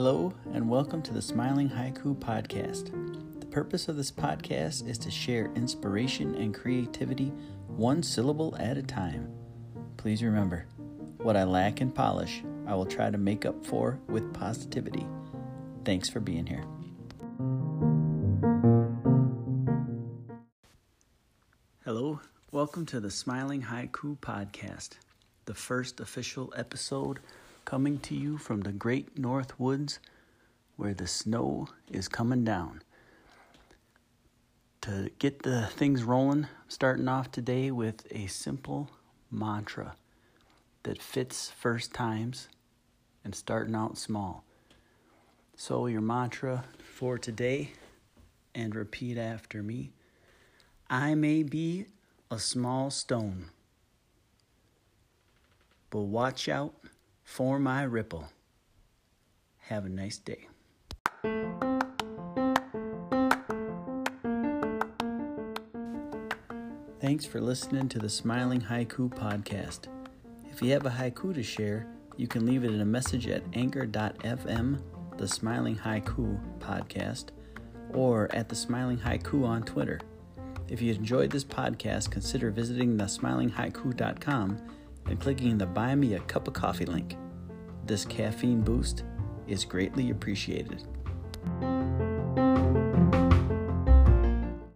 Hello, and welcome to the Smiling Haiku Podcast. The purpose of this podcast is to share inspiration and creativity one syllable at a time. Please remember, what I lack in polish, I will try to make up for with positivity. Thanks for being here. Hello, welcome to the Smiling Haiku Podcast, the first official episode coming to you from the great north woods where the snow is coming down. To get the things rolling, starting off today with a simple mantra that fits first times and starting out small. So, your mantra for today, and repeat after me I may be a small stone, but watch out for my ripple. Have a nice day. Thanks for listening to the Smiling Haiku podcast. If you have a haiku to share, you can leave it in a message at anchor.fm, the Smiling Haiku podcast, or at the Smiling Haiku on Twitter. If you enjoyed this podcast, consider visiting thesmilinghaiku.com and clicking the Buy Me a Cup of Coffee link. This caffeine boost is greatly appreciated.